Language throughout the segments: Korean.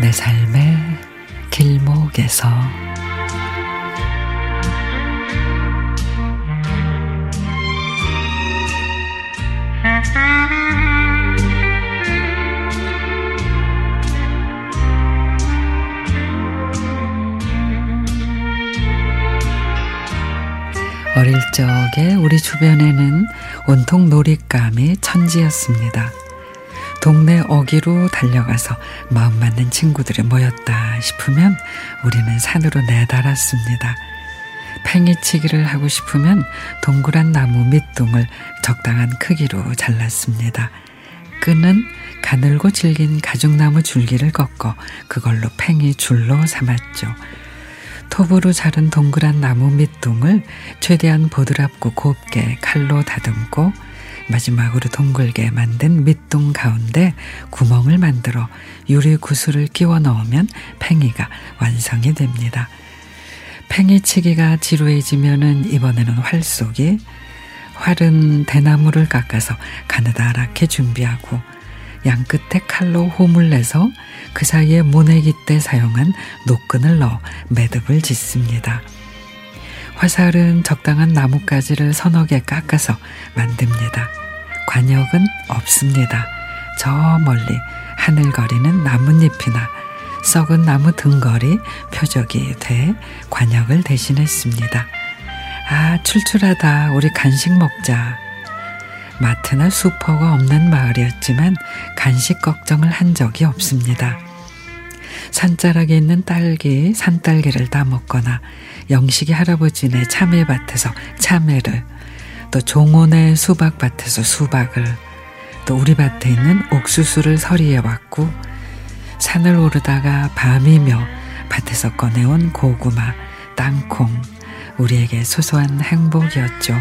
내 삶의 길목에서 어릴 적에 우리 주변에는 온통 놀잇감이 천지였습니다. 동네 어기로 달려가서 마음 맞는 친구들이 모였다 싶으면 우리는 산으로 내달았습니다. 팽이치기를 하고 싶으면 동그란 나무 밑둥을 적당한 크기로 잘랐습니다. 끈은 가늘고 질긴 가죽나무 줄기를 꺾어 그걸로 팽이 줄로 삼았죠. 톱으로 자른 동그란 나무 밑둥을 최대한 보드랍고 곱게 칼로 다듬고 마지막으로 동글게 만든 밑둥 가운데 구멍을 만들어 유리 구슬을 끼워 넣으면 팽이가 완성이 됩니다. 팽이치기가 지루해지면은 이번에는 활 속에 활은 대나무를 깎아서 가느다랗게 준비하고 양 끝에 칼로 홈을 내서 그 사이에 모내기 때 사용한 노끈을 넣어 매듭을 짓습니다. 화살은 적당한 나뭇가지를 서너 개 깎아서 만듭니다. 과녁은 없습니다. 저 멀리 하늘거리는 나뭇잎이나 썩은 나무 등걸이 표적이 돼 과녁을 대신했습니다. 아, 출출하다. 우리 간식 먹자. 마트나 슈퍼가 없는 마을이었지만 간식 걱정을 한 적이 없습니다. 산자락에 있는 딸기, 산딸기를 따먹거나 영식이 할아버지네 참외밭에서 참외를 또 종원의 수박밭에서 수박을 또 우리 밭에 있는 옥수수를 서리에 왔고 산을 오르다가 밤이며 밭에서 꺼내온 고구마, 땅콩 우리에게 소소한 행복이었죠.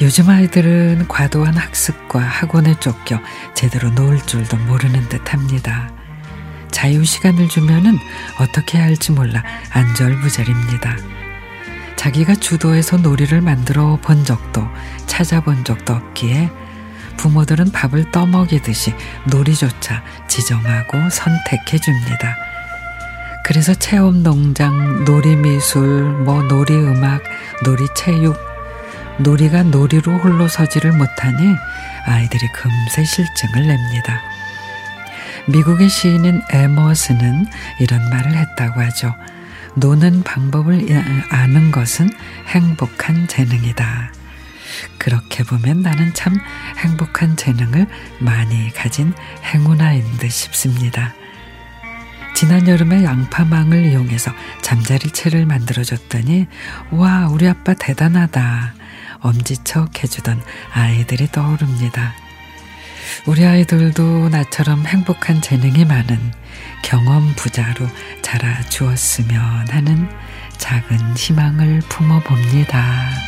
요즘 아이들은 과도한 학습과 학원에 쫓겨 제대로 놀 줄도 모르는 듯 합니다. 자유 시간을 주면은 어떻게 할지 몰라 안절부절입니다. 자기가 주도해서 놀이를 만들어 본 적도 찾아본 적도 없기에 부모들은 밥을 떠먹이듯이 놀이조차 지정하고 선택해 줍니다. 그래서 체험 농장, 놀이 미술, 뭐 놀이 음악, 놀이 체육, 놀이가 놀이로 홀로 서지를 못하니 아이들이 금세 실증을 냅니다. 미국의 시인인 에머스는 이런 말을 했다고 하죠. 노는 방법을 아는 것은 행복한 재능이다. 그렇게 보면 나는 참 행복한 재능을 많이 가진 행운아인 듯 싶습니다. 지난 여름에 양파망을 이용해서 잠자리 채를 만들어줬더니 와 우리 아빠 대단하다 엄지척 해주던 아이들이 떠오릅니다. 우리 아이들도 나처럼 행복한 재능이 많은 경험 부자로 자라 주었으면 하는 작은 희망을 품어봅니다.